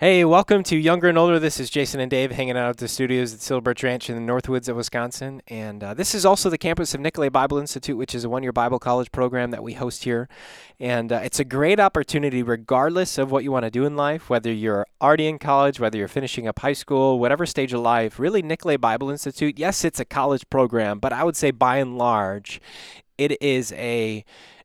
Hey, welcome to Younger and Older. This is Jason and Dave hanging out at the studios at Silver Ranch in the Northwoods of Wisconsin. And uh, this is also the campus of Nicolet Bible Institute, which is a one year Bible college program that we host here. And uh, it's a great opportunity, regardless of what you want to do in life, whether you're already in college, whether you're finishing up high school, whatever stage of life. Really, Nicolet Bible Institute, yes, it's a college program, but I would say by and large, it is a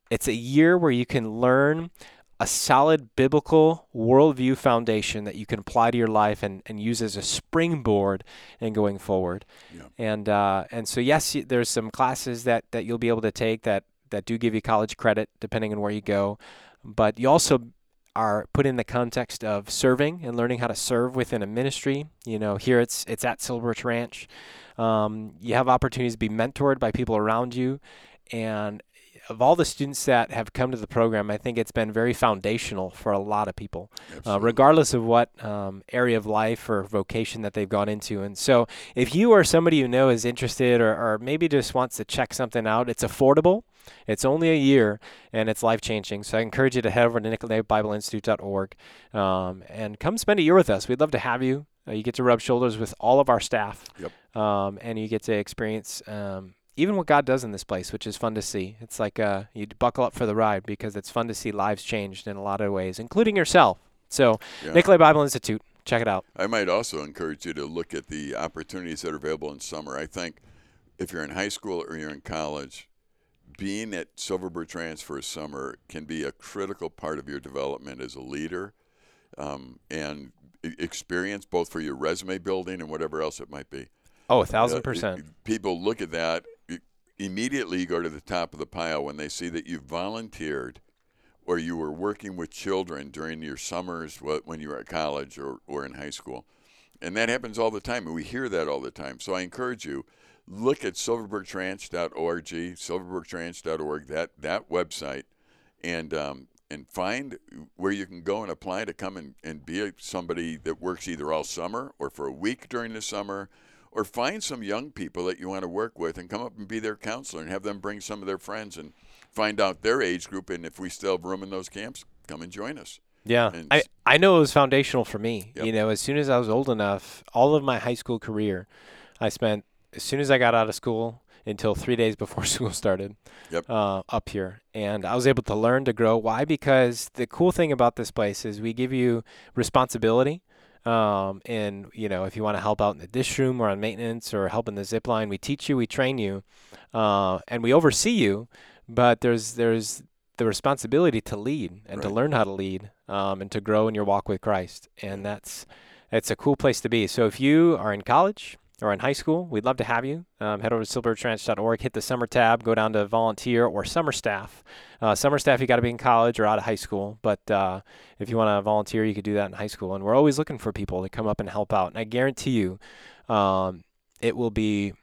it's a year where you can learn a solid biblical worldview foundation that you can apply to your life and, and use as a springboard in going forward. Yeah. And uh, and so yes, there's some classes that, that you'll be able to take that, that do give you college credit depending on where you go, but you also are put in the context of serving and learning how to serve within a ministry. You know, here it's it's at Silver Ranch. Um, you have opportunities to be mentored by people around you, and of all the students that have come to the program, I think it's been very foundational for a lot of people, uh, regardless of what um, area of life or vocation that they've gone into. And so, if you or somebody you know is interested or, or maybe just wants to check something out, it's affordable. It's only a year and it's life changing. So I encourage you to head over to nicoletbibleinstitute.org um, and come spend a year with us. We'd love to have you. Uh, you get to rub shoulders with all of our staff, yep. um, and you get to experience um, even what God does in this place, which is fun to see. It's like uh, you buckle up for the ride because it's fun to see lives changed in a lot of ways, including yourself. So, yeah. Nicolet Bible Institute, check it out. I might also encourage you to look at the opportunities that are available in summer. I think if you're in high school or you're in college, being at Silver Birch Ranch for a summer can be a critical part of your development as a leader um, and experience both for your resume building and whatever else it might be. Oh, a thousand percent. Uh, people look at that immediately go to the top of the pile when they see that you volunteered or you were working with children during your summers when you were at college or, or in high school. And that happens all the time, and we hear that all the time. So I encourage you, look at silverbirchranch.org, silverbirchranch.org, that, that website, and, um, and find where you can go and apply to come and, and be somebody that works either all summer or for a week during the summer – or find some young people that you want to work with and come up and be their counselor and have them bring some of their friends and find out their age group and if we still have room in those camps come and join us yeah I, I know it was foundational for me yep. you know as soon as i was old enough all of my high school career i spent as soon as i got out of school until three days before school started yep. uh, up here. And I was able to learn to grow. Why? Because the cool thing about this place is we give you responsibility um, and you know, if you want to help out in the dish room or on maintenance or help in the zip line, we teach you, we train you, uh, and we oversee you. But there's there's the responsibility to lead and right. to learn how to lead um, and to grow in your walk with Christ, and that's it's a cool place to be. So if you are in college or in high school, we'd love to have you. Um, head over to silverbirchranch.org, hit the summer tab, go down to volunteer or summer staff. Uh, summer staff, you got to be in college or out of high school. But uh, if you want to volunteer, you could do that in high school. And we're always looking for people to come up and help out. And I guarantee you, um, it will be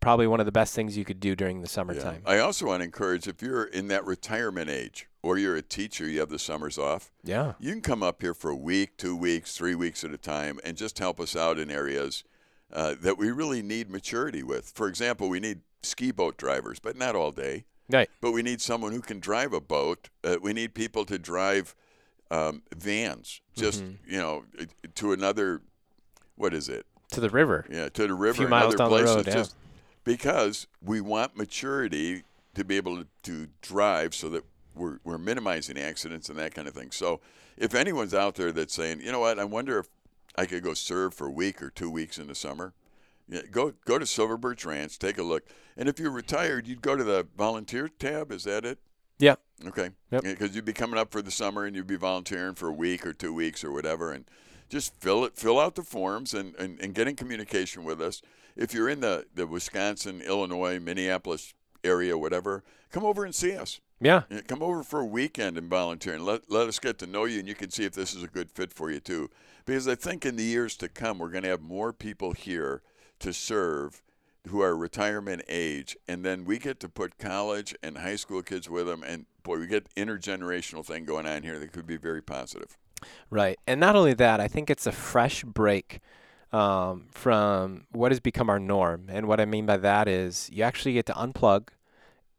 probably one of the best things you could do during the summertime. Yeah. I also want to encourage if you're in that retirement age or you're a teacher, you have the summers off. Yeah. You can come up here for a week, two weeks, three weeks at a time and just help us out in areas uh, that we really need maturity with. For example, we need ski boat drivers, but not all day. Right. But we need someone who can drive a boat. Uh, we need people to drive um, vans, just mm-hmm. you know, to another. What is it? To the river. Yeah, to the river. A few miles down places, the road. Yeah. Just because we want maturity to be able to, to drive, so that we're we're minimizing accidents and that kind of thing. So, if anyone's out there that's saying, you know what, I wonder if I could go serve for a week or two weeks in the summer. Yeah, go go to Silver Birch Ranch, take a look. And if you're retired, you'd go to the volunteer tab. Is that it? Yeah. Okay. Yep. Because yeah, you'd be coming up for the summer and you'd be volunteering for a week or two weeks or whatever, and just fill it, fill out the forms, and, and, and get in communication with us. If you're in the the Wisconsin, Illinois, Minneapolis area, whatever, come over and see us. Yeah. yeah. Come over for a weekend and volunteer, and let let us get to know you, and you can see if this is a good fit for you too. Because I think in the years to come, we're going to have more people here to serve who are retirement age, and then we get to put college and high school kids with them, and boy, we get intergenerational thing going on here that could be very positive. Right, and not only that, I think it's a fresh break um, from what has become our norm, and what I mean by that is you actually get to unplug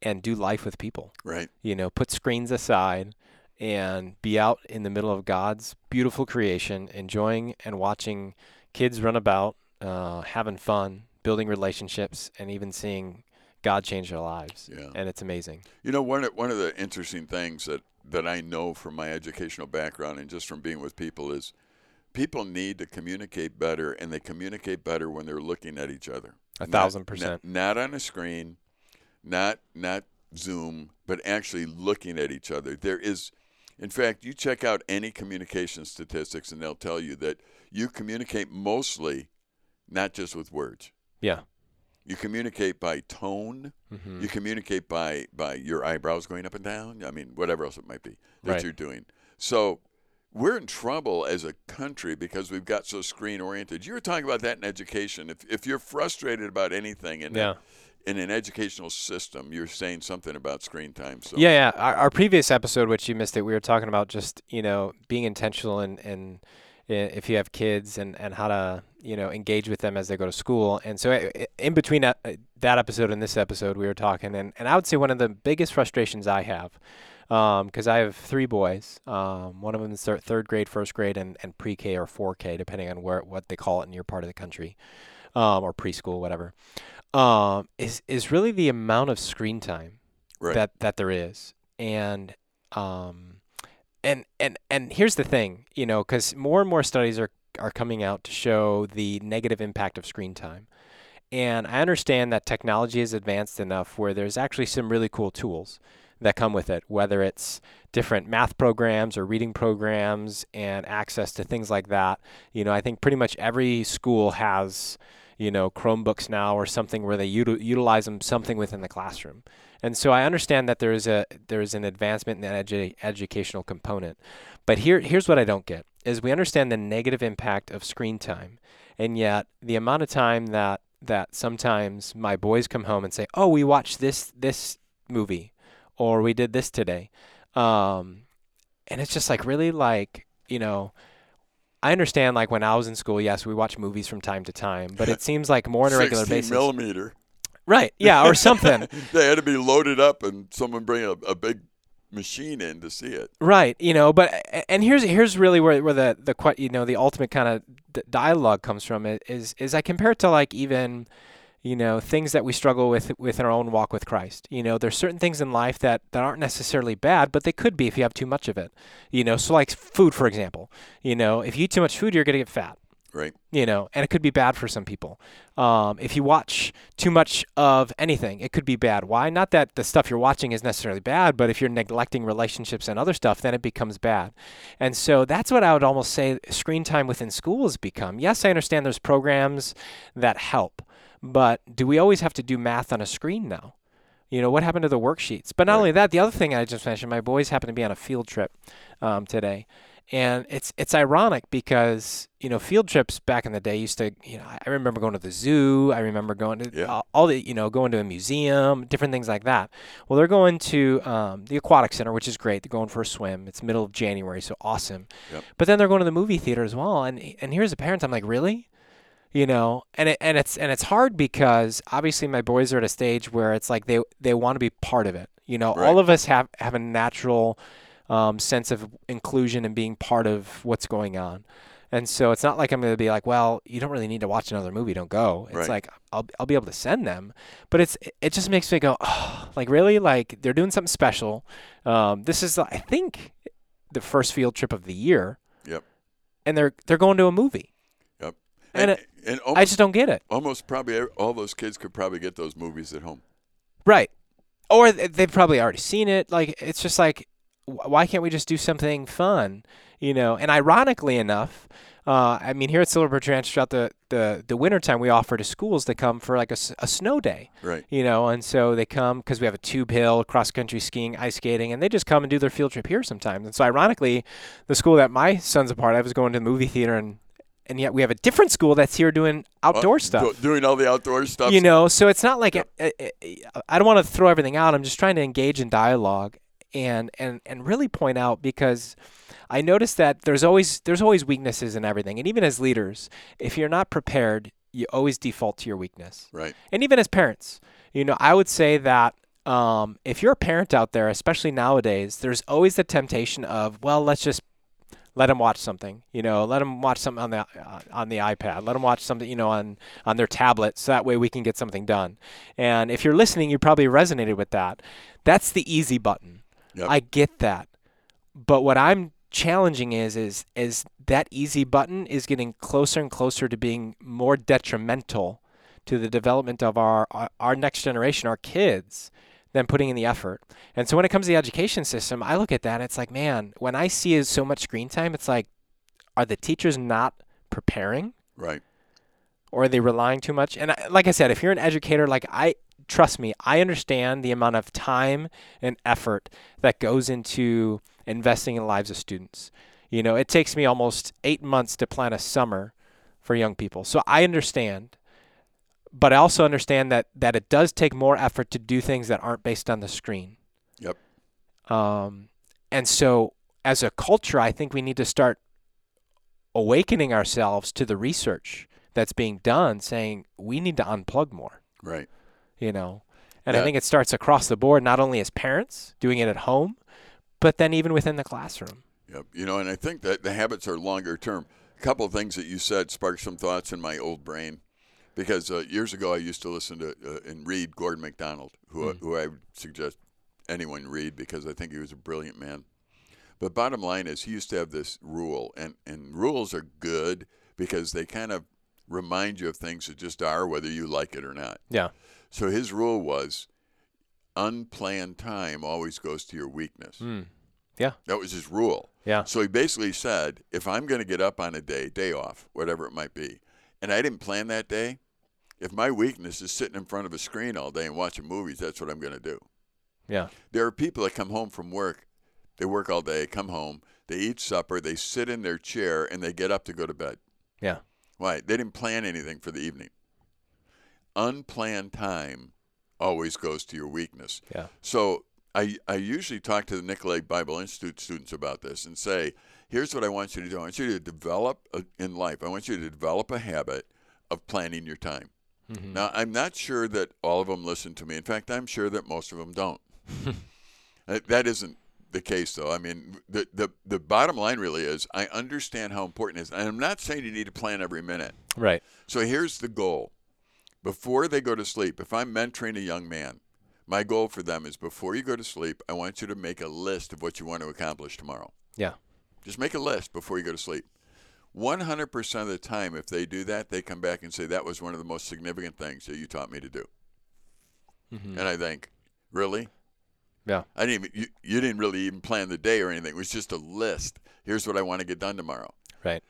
and do life with people. Right. You know, put screens aside and be out in the middle of God's beautiful creation, enjoying and watching kids run about, uh, having fun, building relationships, and even seeing God change their lives. Yeah. And it's amazing. You know, one of, one of the interesting things that, that I know from my educational background and just from being with people is people need to communicate better, and they communicate better when they're looking at each other. A thousand percent. Not, not on a screen, not not Zoom, but actually looking at each other. There is, in fact, you check out any communication statistics, and they'll tell you that you communicate mostly, not just with words. Yeah. You communicate by tone. hmm You communicate by by your eyebrows going up and down. I mean, whatever else it might be that Right. you're doing. So we're in trouble as a country because we've got so screen oriented. You were talking about that in education. If if you're frustrated about anything and Yeah. In an educational system, you're saying something about screen time. So Yeah, yeah. Our, our previous episode, which you missed it, we were talking about just you know being intentional and and if you have kids and and how to you know engage with them as they go to school. And so in between that, uh, that episode and this episode, we were talking, and and I would say one of the biggest frustrations I have. Because I have three boys. Um, one of them is thir- third grade, first grade, and, and pre-K or 4K, depending on where what they call it in your part of the country, um, or preschool, whatever. Um, is is really the amount of screen time right. that that there is. And um and and and here's the thing you know because more and more studies are are coming out to show the negative impact of screen time. And i understand that technology is advanced enough where there's actually some really cool tools that come with it whether it's different math programs or reading programs and access to things like that. You know i think pretty much every school has you know chromebooks now or something where they util- utilize them something within the classroom and so I understand that there is a there is an advancement in the edu- educational component. But here here's what I don't get is we understand the negative impact of screen time. And yet the amount of time that that sometimes my boys come home and say, "Oh, we watched this this movie or we did this today." Um and it's just like really like, you know, I understand like when I was in school, yes, we watch movies from time to time, but it seems like more on a regular 16 basis. millimeter. Right. Yeah, or something. they had to be loaded up, and someone bring a, a big machine in to see it. Right, you know, but and here's here's really where where the the you know the ultimate kind of d- dialogue comes from is is I compare it to like even you know things that we struggle with within our own walk with Christ. You know, there's certain things in life that that aren't necessarily bad, but they could be if you have too much of it. You know, so like food for example. You know, if you eat too much food, you're gonna get fat Right. you know, and it could be bad for some people. Um, if you watch too much of anything, it could be bad. Why? Not that the stuff you're watching is necessarily bad, but if you're neglecting relationships and other stuff, then it becomes bad. And so that's what I would almost say screen time within school has become. Yes, I understand there's programs that help, but do we always have to do math on a screen now? You know, what happened to the worksheets? But not Right. only that, the other thing I just mentioned, my boys happen to be on a field trip um, today and it's it's ironic because you know field trips back in the day used to you know I remember going to the zoo I remember going to Yeah. all, all the you know going to a museum different things like that well they're going to um, the aquatic center which is great they're going for a swim it's middle of January so awesome Yep. but then they're going to the movie theater as well and and here's a parent I'm like really you know and it, and it's and it's hard because obviously my boys are at a stage where it's like they they want to be part of it you know Right. all of us have have a natural um, sense of inclusion and being part of what's going on and so it's not like I'm going to be like, well, you don't really need to watch another movie. Don't go. It's Right. like I'll I'll be able to send them, but it's it just makes me go, oh, like really, like they're doing something special. Um, this is I think the first field trip of the year. Yep. And they're they're going to a movie. Yep. And And, it- and I just don't get it. almost probably all those kids could probably get those movies at home. Right. Or they've probably already seen it. Like it's just like, why can't we just do something fun? You know. And ironically enough, uh, I mean, here at Silver Birch Ranch, throughout the the the wintertime, we offer to schools to come for like a, a snow day. Right. You know, and so they come because we have a tube hill, cross country skiing, ice skating, and they just come and do their field trip here sometimes. And so, ironically, the school that my son's a part of is going to the movie theater, and and yet we have a different school that's here doing outdoor Uh, stuff doing all the outdoor stuff. you know so it's not like Yep. I, I, I don't want to throw everything out i'm just trying to engage in dialogue and and and really point out because i noticed that there's always there's always weaknesses in everything and even as leaders if you're not prepared you always default to your weakness Right. and even as parents you know i would say that um, if you're a parent out there, especially nowadays, there's always the temptation of, well, let's just let them watch something. You know, let them watch something on the uh, on the iPad. Let them watch something, you know, on on their tablet, so that way we can get something done. And if you're listening, you probably resonated with that. That's the easy button. Yep. I get that, but what I'm challenging is is is that easy button is getting closer and closer to being more detrimental to the development of our our, our next generation, our kids, than putting in the effort. And so when it comes to the education system, I look at that and it's like, man, when I see so much screen time, it's like, are the teachers not preparing Right. or are they relying too much? And I, like I said, if you're an educator, like I trust me, I understand the amount of time and effort that goes into investing in the lives of students. You know, it takes me almost eight months to plan a summer for young people. So I understand but I also understand that that it does take more effort to do things that aren't based on the screen. Yep. Um, and so as a culture, I think we need to start awakening ourselves to the research that's being done, saying we need to unplug more. Right. You know, and I think it starts across the board, not only as parents doing it at home, but then even within the classroom. Yep. You know, and I think that the habits are longer term. A couple of things that you said sparked some thoughts in my old brain, because uh, years ago I used to listen to uh, and read Gordon MacDonald, who Hmm. who I would suggest anyone read because I think he was a brilliant man. But bottom line is, he used to have this rule, and and rules are good because they kind of remind you of things that just are, whether you like it or not. Yeah. So his rule was, unplanned time always goes to your weakness. Mm. That was his rule. Yeah. So he basically said, if I'm going to get up on a day, day off, whatever it might be, and I didn't plan that day, if my weakness is sitting in front of a screen all day and watching movies, that's what I'm going to do. Yeah. There are people that come home from work, they work all day, come home, they eat supper, they sit in their chair, and they get up to go to bed. Yeah. Why? They didn't plan anything for the evening. Unplanned time always goes to your weakness. Yeah. So I, I usually talk to the Nicolet Bible Institute students about this and say, here's what I want you to do. I want you to develop a, in life, I want you to develop a habit of planning your time. Mhm. Now, I'm not sure that all of them listen to me. In fact, I'm sure that most of them don't. That isn't the case, though. I mean, the, the, the bottom line really is I understand how important it is. And I'm not saying you need to plan every minute. Right. So here's the goal. Before they go to sleep, if I'm mentoring a young man, my goal for them is before you go to sleep, I want you to make a list of what you want to accomplish tomorrow. Yeah. Just make a list before you go to sleep. 100% of the time, if they do that, they come back and say, That was one of the most significant things that you taught me to do. Mhm. And I think, Really? Yeah. I didn't even, you, you didn't really even plan the day or anything. It was just a list. Here's what I want to get done tomorrow. Right.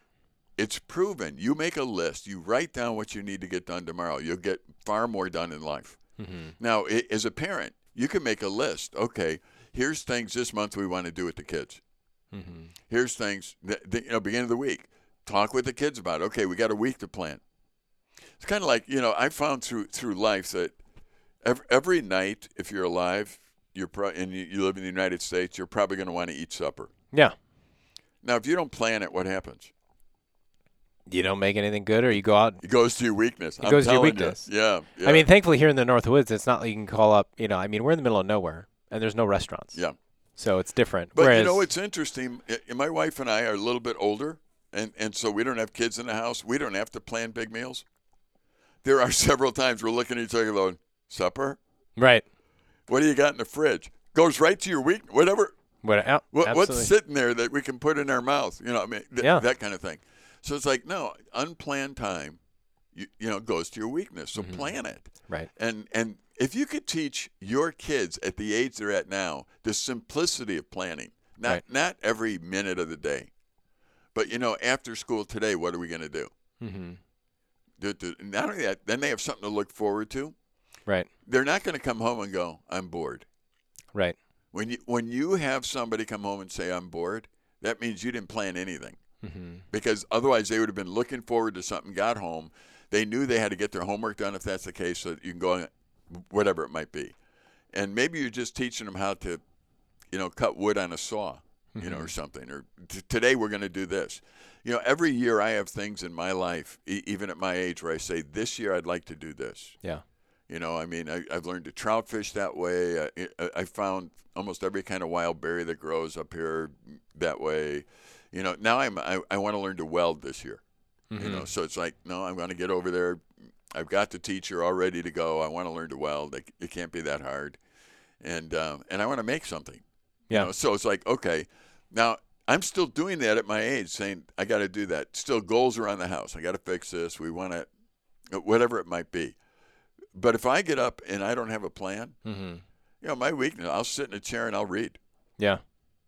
It's proven. You make a list, you write down what you need to get done tomorrow. You'll get far more done in life. Mm-hmm. Now, i- as a parent, you can make a list. Okay, here's things this month we want to do with the kids. Mm-hmm. Here's things, that, you know, beginning of the week. Talk with the kids about it. Okay, we got a week to plan. It's kind of like, you know, I found through through life that every, every night, if you're alive, you're pro- and you, you live in the United States, you're probably going to want to eat supper. Yeah. Now, if you don't plan it, what happens? You don't make anything good, or you go out. It goes to your weakness. It I'm goes to your telling you. weakness. Yeah, yeah. I mean, thankfully here in the North Woods, it's not like you can call up. You know, I mean, we're in the middle of nowhere, and there's no restaurants. Yeah. So it's different. But Whereas, you know, it's interesting. My wife and I are a little bit older, and, and so we don't have kids in the house. We don't have to plan big meals. There are several times we're looking at each other going, supper? right. What do you got in the fridge? Goes right to your week, whatever. What, What, what's sitting there that we can put in our mouth? You know, I mean, th- Yeah. that kind of thing. So it's like, no, unplanned time, you, you know, goes to your weakness. So Mhm. plan it. Right. And and if you could teach your kids at the age they're at now the simplicity of planning, not Right. not every minute of the day, but you know, after school today, what are we going to do? Mm-hmm. Do- do- Not only that, then they have something to look forward to. Right. They're not going to come home and go, "I'm bored." Right. When you when you have somebody come home and say, "I'm bored," that means you didn't plan anything Mm-hmm. because otherwise they would have been looking forward to something. Got home, they knew they had to get their homework done if that's the case, so that you can go, on, whatever it might be. And maybe you're just teaching them how to, you know, cut wood on a saw, you know, or mm-hmm. something. Or t- today we're going to do this. You know, every year I have things in my life, e- even at my age, where I say, this year I'd like to do this. Yeah. You know, I mean, I, I've learned to trout fish that way. I, I, I found almost every kind of wild berry that grows up here that way. You know, now I'm I, I want to learn to weld this year. You know, so it's like, no, I'm going to get over there. I've got the teacher all ready to go. I want to learn to weld. It, it can't be that hard, and um, and I want to make something. Yeah. You know, so it's like, okay, now I'm still doing that at my age, saying I got to do that. Still, goals around the house. I got to fix this. We want to, whatever it might be. But if I get up and I don't have a plan, Mm-hmm. you know, my weakness, I'll sit in a chair and I'll read. Yeah.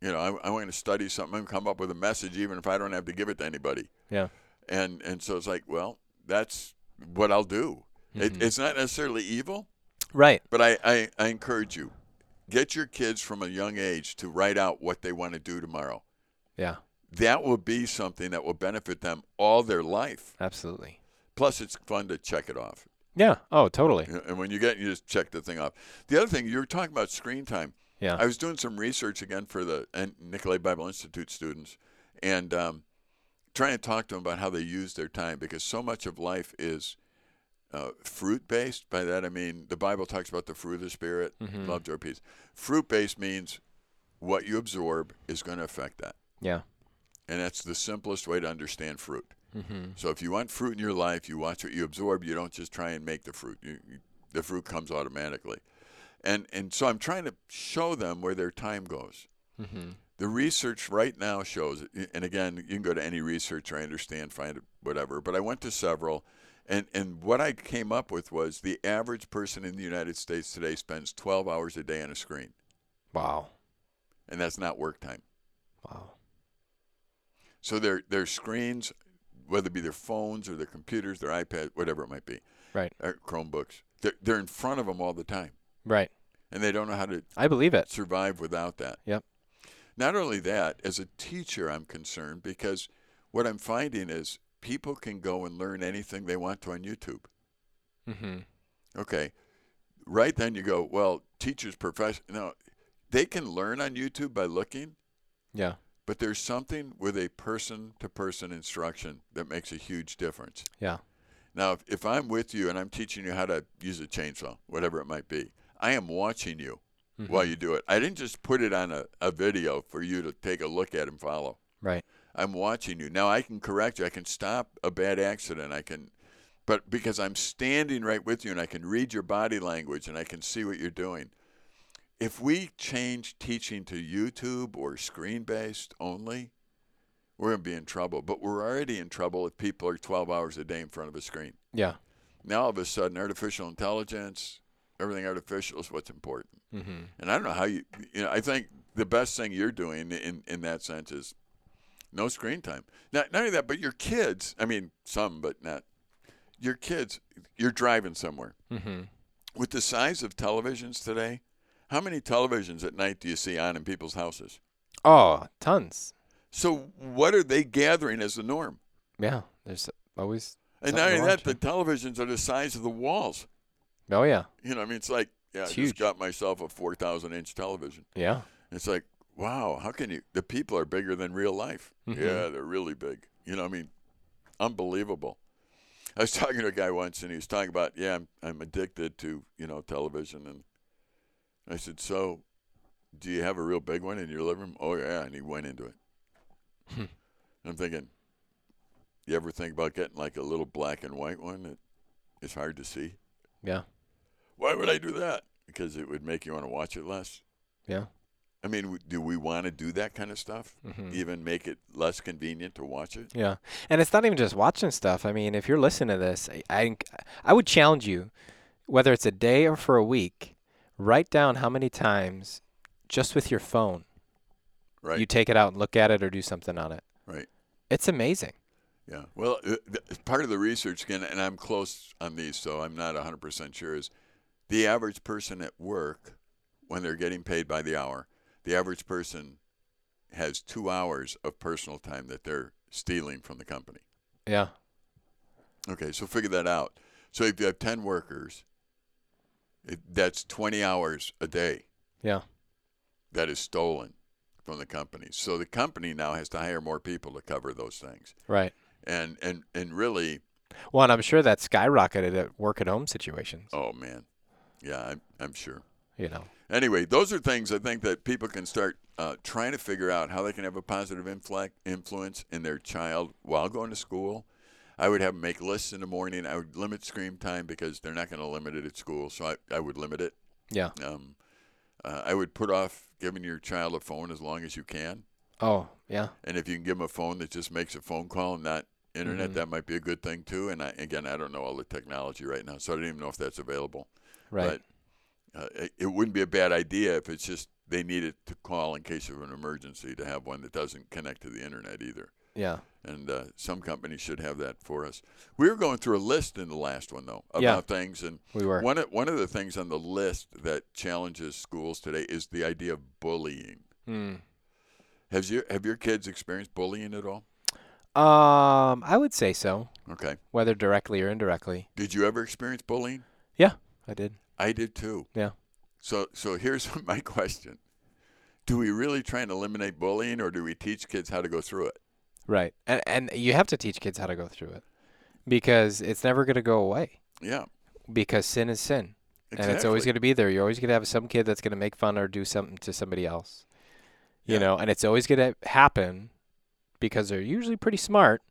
You know, I, I want to study something and come up with a message, even if I don't have to give it to anybody. Yeah. And and so it's like, well, that's what I'll do. It, it's not necessarily evil, Right. but I, I, I encourage you, get your kids from a young age to write out what they want to do tomorrow. Yeah. That will be something that will benefit them all their life. Absolutely. Plus, it's fun to check it off. Yeah. Oh, totally. And when you get, you just check the thing off. The other thing you were talking about screen time. Yeah. I was doing some research again for the Nicolet Bible Institute students, and um, trying to talk to them about how they use their time because so much of life is uh, fruit based. By that I mean the Bible talks about the fruit of the Spirit, Mhm. love, joy, peace. Fruit based means what you absorb is going to affect that, Yeah. and that's the simplest way to understand fruit. Mm-hmm. So if you want fruit in your life, you watch what you absorb. You don't just try and make the fruit. You, you, the fruit comes automatically. And and so I'm trying to show them where their time goes. Mm-hmm. The research right now shows, and again, you can go to any researcher, I understand, find it, whatever. But I went to several, and and what I came up with was the average person in the United States today spends 12 hours a day on a screen, Wow. and that's not work time. Wow. So their their screens, whether it be their phones or their computers, their iPad, whatever it might be, Right. or Chromebooks, they're, they're in front of them all the time, Right. and they don't know how to I believe it. survive without that. Yep. Not only that, as a teacher, I'm concerned because what I'm finding is people can go and learn anything they want to on YouTube. Mm-hmm. Okay. Right then you go, well, teachers, profession. No, they can learn on YouTube by looking, Yeah. but there's something with a person to person instruction that makes a huge difference. Yeah. Now, if, if I'm with you and I'm teaching you how to use a chainsaw, whatever it might be, I am watching you Mhm. while you do it. I didn't just put it on a, a video for you to take a look at and follow. Right. I'm watching you. Now I can correct you. I can stop a bad accident. I can, but because I'm standing right with you and I can read your body language and I can see what you're doing. If we change teaching to YouTube or screen based only, we're going to be in trouble. But we're already in trouble if people are 12 hours a day in front of a screen. Yeah. Now all of a sudden, artificial intelligence, everything artificial is what's important. Mm-hmm. And I don't know how you, you know, I think the best thing you're doing in, in that sense is no screen time. Not, not only that, but your kids, I mean, some, but not, your kids, you're driving somewhere. Mm-hmm. With the size of televisions today, how many televisions at night do you see on in people's houses? Oh, tons. So what are they gathering as the norm? Yeah. There's always. And not only that, the televisions are the size of the walls. Oh yeah. You know, I mean, it's like, yeah, It's I huge. just got myself a 4,000 inch television. Yeah. It's like, wow, how can you? The people are bigger than real life. Mhm. Yeah, they're really big. You know, I mean, unbelievable. I was talking to a guy once, and he was talking about, yeah, I'm, I'm addicted to, you know, television. And I said, so do you have a real big one in your living room? Oh, yeah. And he went into it. Hmm. I'm thinking, you ever think about getting like a little black and white one that is hard to see? Yeah. Why would I do that? Because it would make you want to watch it less. Yeah. I mean, do we want to do that kind of stuff? Mm-hmm. Even make it less convenient to watch it? Yeah, and it's not even just watching stuff. I mean, if you're listening to this, I, I, I would challenge you, whether it's a day or for a week, write down how many times, just with your phone, Right. you take it out and look at it or do something on it. Right. It's amazing. yeah. Well, uh, part of the research again, and I'm close on these, so I'm not 100% sure, is the average person at work, when they're getting paid by the hour, the average person has two hours of personal time that they're stealing from the company. Yeah. Okay, so figure that out. So if you have 10 workers, it, that's 20 hours a day. Yeah. that is stolen from the company. So the company now has to hire more people to cover those things. Right. And and and really, Well, and I'm sure that skyrocketed at work at home situations. oh man, Yeah, I'm, I'm sure. You know. Anyway, those are things I think that people can start uh, trying to figure out how they can have a positive influ- influence in their child while going to school. I would have them make lists in the morning. I would limit screen time because they're not going to limit it at school, so I, I would limit it. Yeah. Um, uh, I would put off giving your child a phone as long as you can. Oh, yeah. And if you can give them a phone that just makes a phone call and not internet, Mhm. that might be a good thing too. And I, again, I don't know all the technology right now, so I don't even know if that's available. Right. But uh, it, it wouldn't be a bad idea if it's just they needed to call in case of an emergency to have one that doesn't connect to the internet either. yeah. And uh, some companies should have that for us. We were going through a list in the last one though about Yeah. things, and We were. one of, one of the things on the list that challenges schools today is the idea of bullying. Hmm. Has your have your kids experienced bullying at all? Um, I would say so, Okay. whether directly or indirectly. Did you ever experience bullying? I did. I did too. Yeah. So so here's my question. Do we really try and eliminate bullying or do we teach kids how to go through it? Right. And and you have to teach kids how to go through it because it's never going to go away Yeah. because sin is sin. Exactly. And it's always going to be there. You're always going to have some kid that's going to make fun or do something to somebody else. You Yeah. know, and it's always going to happen because they're usually pretty smart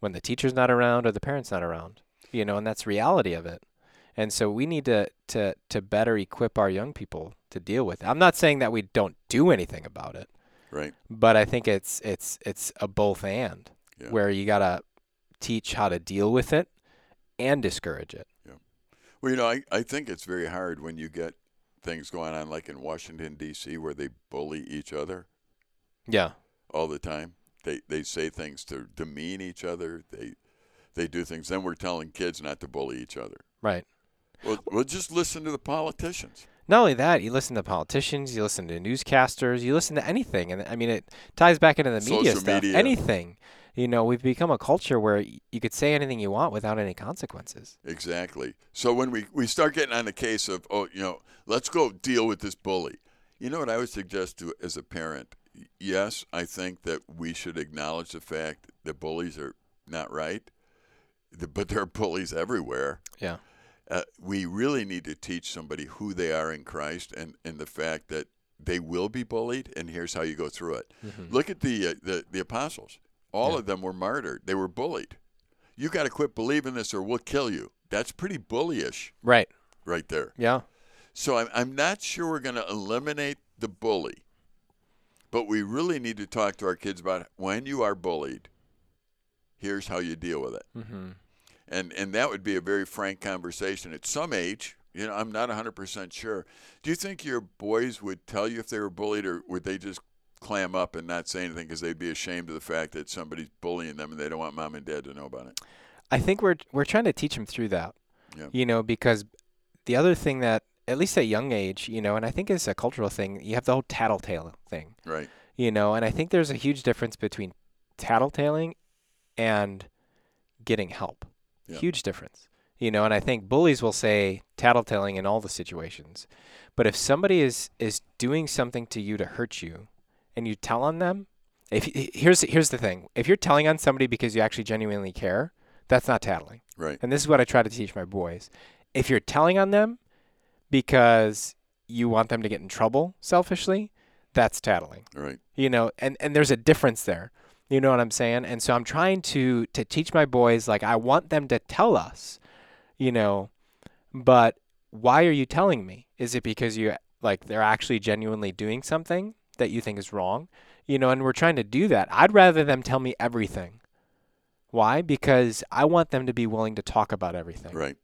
when the teacher's not around or the parent's not around. You know, and that's reality of it. And so we need to to to better equip our young people to deal with it. I'm not saying that we don't do anything about it, right. but I think it's it's it's a both and Yeah. where you got to teach how to deal with it and discourage it. Yeah. Well, you know, I, I think it's very hard when you get things going on like in Washington D.C. where they bully each other Yeah. all the time. They they say things to demean each other. They they do things. Then we're telling kids not to bully each other. Right. Well, well, just listen to the politicians. Not only that, you listen to politicians, you listen to newscasters, you listen to anything, and I mean it ties back into the media Social stuff. media. Anything, you know, we've become a culture where you could say anything you want without any consequences. Exactly. So when we, we start getting on the case of, oh, you know, let's go deal with this bully. You know what I would suggest to as a parent? Yes, I think that we should acknowledge the fact that bullies are not right, but there are bullies everywhere. Yeah. Uh, we really need to teach somebody who they are in Christ and, and the fact that they will be bullied, and here's how you go through it. Look at the, uh, the the apostles. All Yeah. of them were martyred. They were bullied. You got to quit believing this, or we'll kill you. That's pretty bullyish, Right. right there. Yeah. So I'm I'm not sure we're going to eliminate the bully, but we really need to talk to our kids about when you are bullied. Here's how you deal with it, Mm-hmm. And and that would be a very frank conversation at some age. You know, I'm not 100% sure. Do you think your boys would tell you if they were bullied, or would they just clam up and not say anything because they'd be ashamed of the fact that somebody's bullying them and they don't want mom and dad to know about it? I think we're we're trying to teach them through that. Yeah. You know, because the other thing that at least at young age, you know, and I think it's a cultural thing, you have the whole tattletale thing. Right. You know, and I think there's a huge difference between tattletaling and getting help. Yeah. Huge difference. You know, and I think bullies will say tattletaling in all the situations. But if somebody is is doing something to you to hurt you and you tell on them, if here's here's the thing. If you're telling on somebody because you actually genuinely care, that's not tattling. Right. And this is what I try to teach my boys. If you're telling on them because you want them to get in trouble selfishly, that's tattling. Right. You know, and, and there's a difference there. You know what I'm saying? And so I'm trying to to teach my boys like I want them to tell us, you know, but why are you telling me? Is it because you like they're actually genuinely doing something that you think is wrong? You know, and we're trying to do that. I'd rather them tell me everything. Why? Because I want them to be willing to talk about everything Right.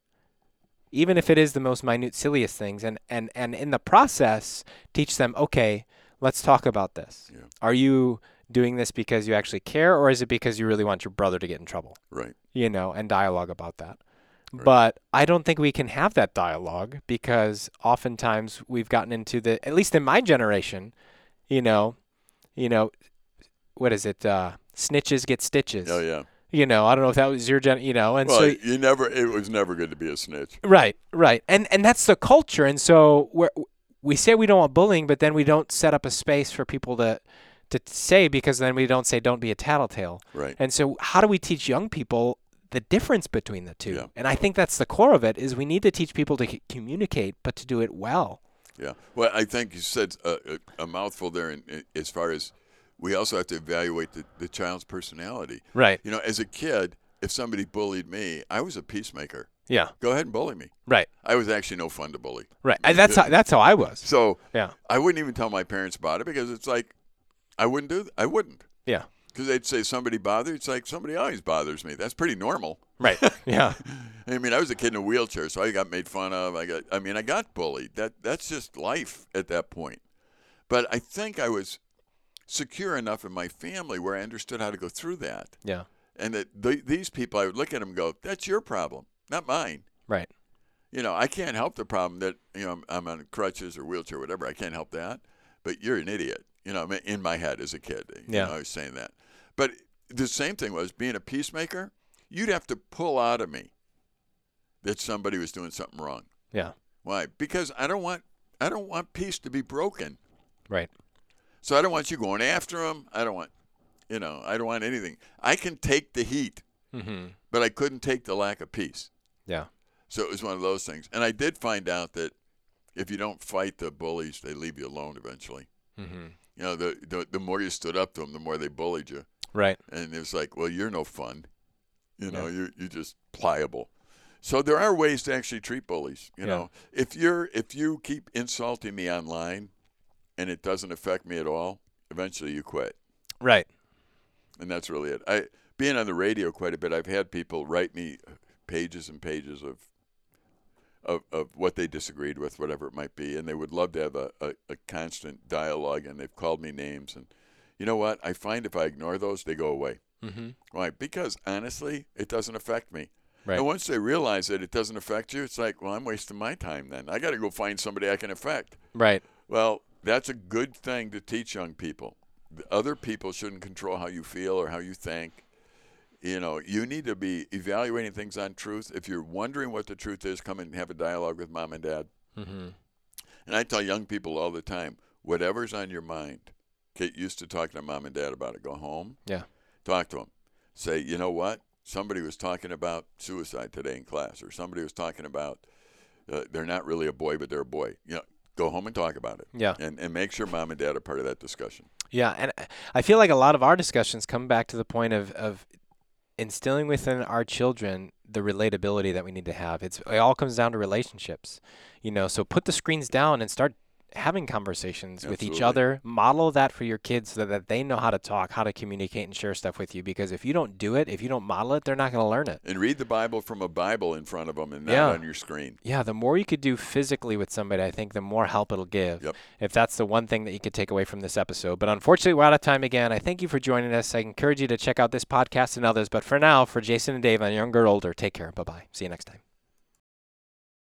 even if it is the most minute silliest things and and and in the process teach them okay let's talk about this Yeah. are you doing this because you actually care or is it because you really want your brother to get in trouble Right. you know and dialogue about that Right. but i don't think we can have that dialogue because oftentimes we've gotten into the at least in my generation you know you know what is it uh snitches get stitches Oh yeah. you know i don't know if that was your gen you know and well, so you never. It was never good to be a snitch. Right, right, and and that's the culture, and so we we say we don't want bullying, but then we don't set up a space for people to to say because then we don't say don't be a tattletale, Right. and so how do we teach young people the difference between the two. Yeah. And I think that's the core of it is we need to teach people to c- communicate, but to do it well. Yeah. Well, I think you said a, a, a mouthful there in, in, as far as we also have to evaluate the, the child's personality. Right. You know, as a kid, if somebody bullied me, I was a peacemaker. Yeah. Go ahead and bully me. Right. I was actually no fun to bully. Right. And that's how, that's how I was. So Yeah. I wouldn't even tell my parents about it because it's like I wouldn't do. I wouldn't Yeah. because they'd say somebody bothered. It's like somebody always bothers me. That's pretty normal. Right. Yeah. I mean, I was a kid in a wheelchair, so I got made fun of. I got. I mean, I got bullied. That that's just life at that point. But I think I was secure enough in my family where I understood how to go through that, Yeah. and that th- these people, I would look at them and go, "That's your problem, not mine." Right. You know, I can't help the problem that you know I'm, I'm on crutches or wheelchair, or whatever. I can't help that. But you're an idiot. You know, in my head as a kid. You Yeah. know, I was saying that. But the same thing was being a peacemaker. You'd have to pull out of me that somebody was doing something wrong. Yeah. Why? Because I don't want I don't want peace to be broken. Right. So I don't want you going after them. I don't want, you know, I don't want anything. I can take the heat, Mm-hmm. but I couldn't take the lack of peace. Yeah. So it was one of those things. And I did find out that if you don't fight the bullies, they leave you alone eventually. Mm-hmm. You know, the, the the more you stood up to them, the more they bullied you. Right. And it was like, well, you're no fun. You know, Yeah. you're you're just pliable. So there are ways to actually treat bullies. You Yeah. know, if you're if you keep insulting me online, and it doesn't affect me at all, eventually you quit. Right. and that's really it. I being on the radio quite a bit. I've had people write me pages and pages of of, of what they disagreed with, whatever it might be, and they would love to have a, a, a constant dialogue. And they've called me names, and you know what? I find if I ignore those, they go away. Mm-hmm. Why? Because honestly, it doesn't affect me. Right. And once they realize that it doesn't affect you, it's like, well, I'm wasting my time. Then I got to go find somebody I can affect. Right. Well, that's a good thing to teach young people. Other people shouldn't control how you feel or how you think. You know, you need to be evaluating things on truth. If you're wondering what the truth is, come and have a dialogue with mom and dad. Mm-hmm. And I tell young people all the time, whatever's on your mind, get used to talking to mom and dad about it. Go home, Yeah. talk to them. Say, you know what? Somebody was talking about suicide today in class, or somebody was talking about uh, they're not really a boy, but they're a boy. You know, go home and talk about it Yeah. and, and make sure mom and dad are part of that discussion. Yeah, and I- I feel like a lot of our discussions come back to the point of, of instilling within our children the relatability that we need to have. It's it all comes down to relationships, you know. So put the screens down and start having conversations with each other. Model that for your kids so that they know how to talk, how to communicate, and share stuff with you. Because if you don't do it, if you don't model it, they're not going to learn it. And read the Bible from a Bible in front of them and not Yeah. on your screen. Yeah, the more you could do physically with somebody, I think the more help it'll give. Yep. If that's the one thing that you could take away from this episode. But unfortunately, we're out of time again. I thank you for joining us. I encourage you to check out this podcast and others. But for now, for Jason and Dave on Younger Older, take care. Bye bye. See you next time.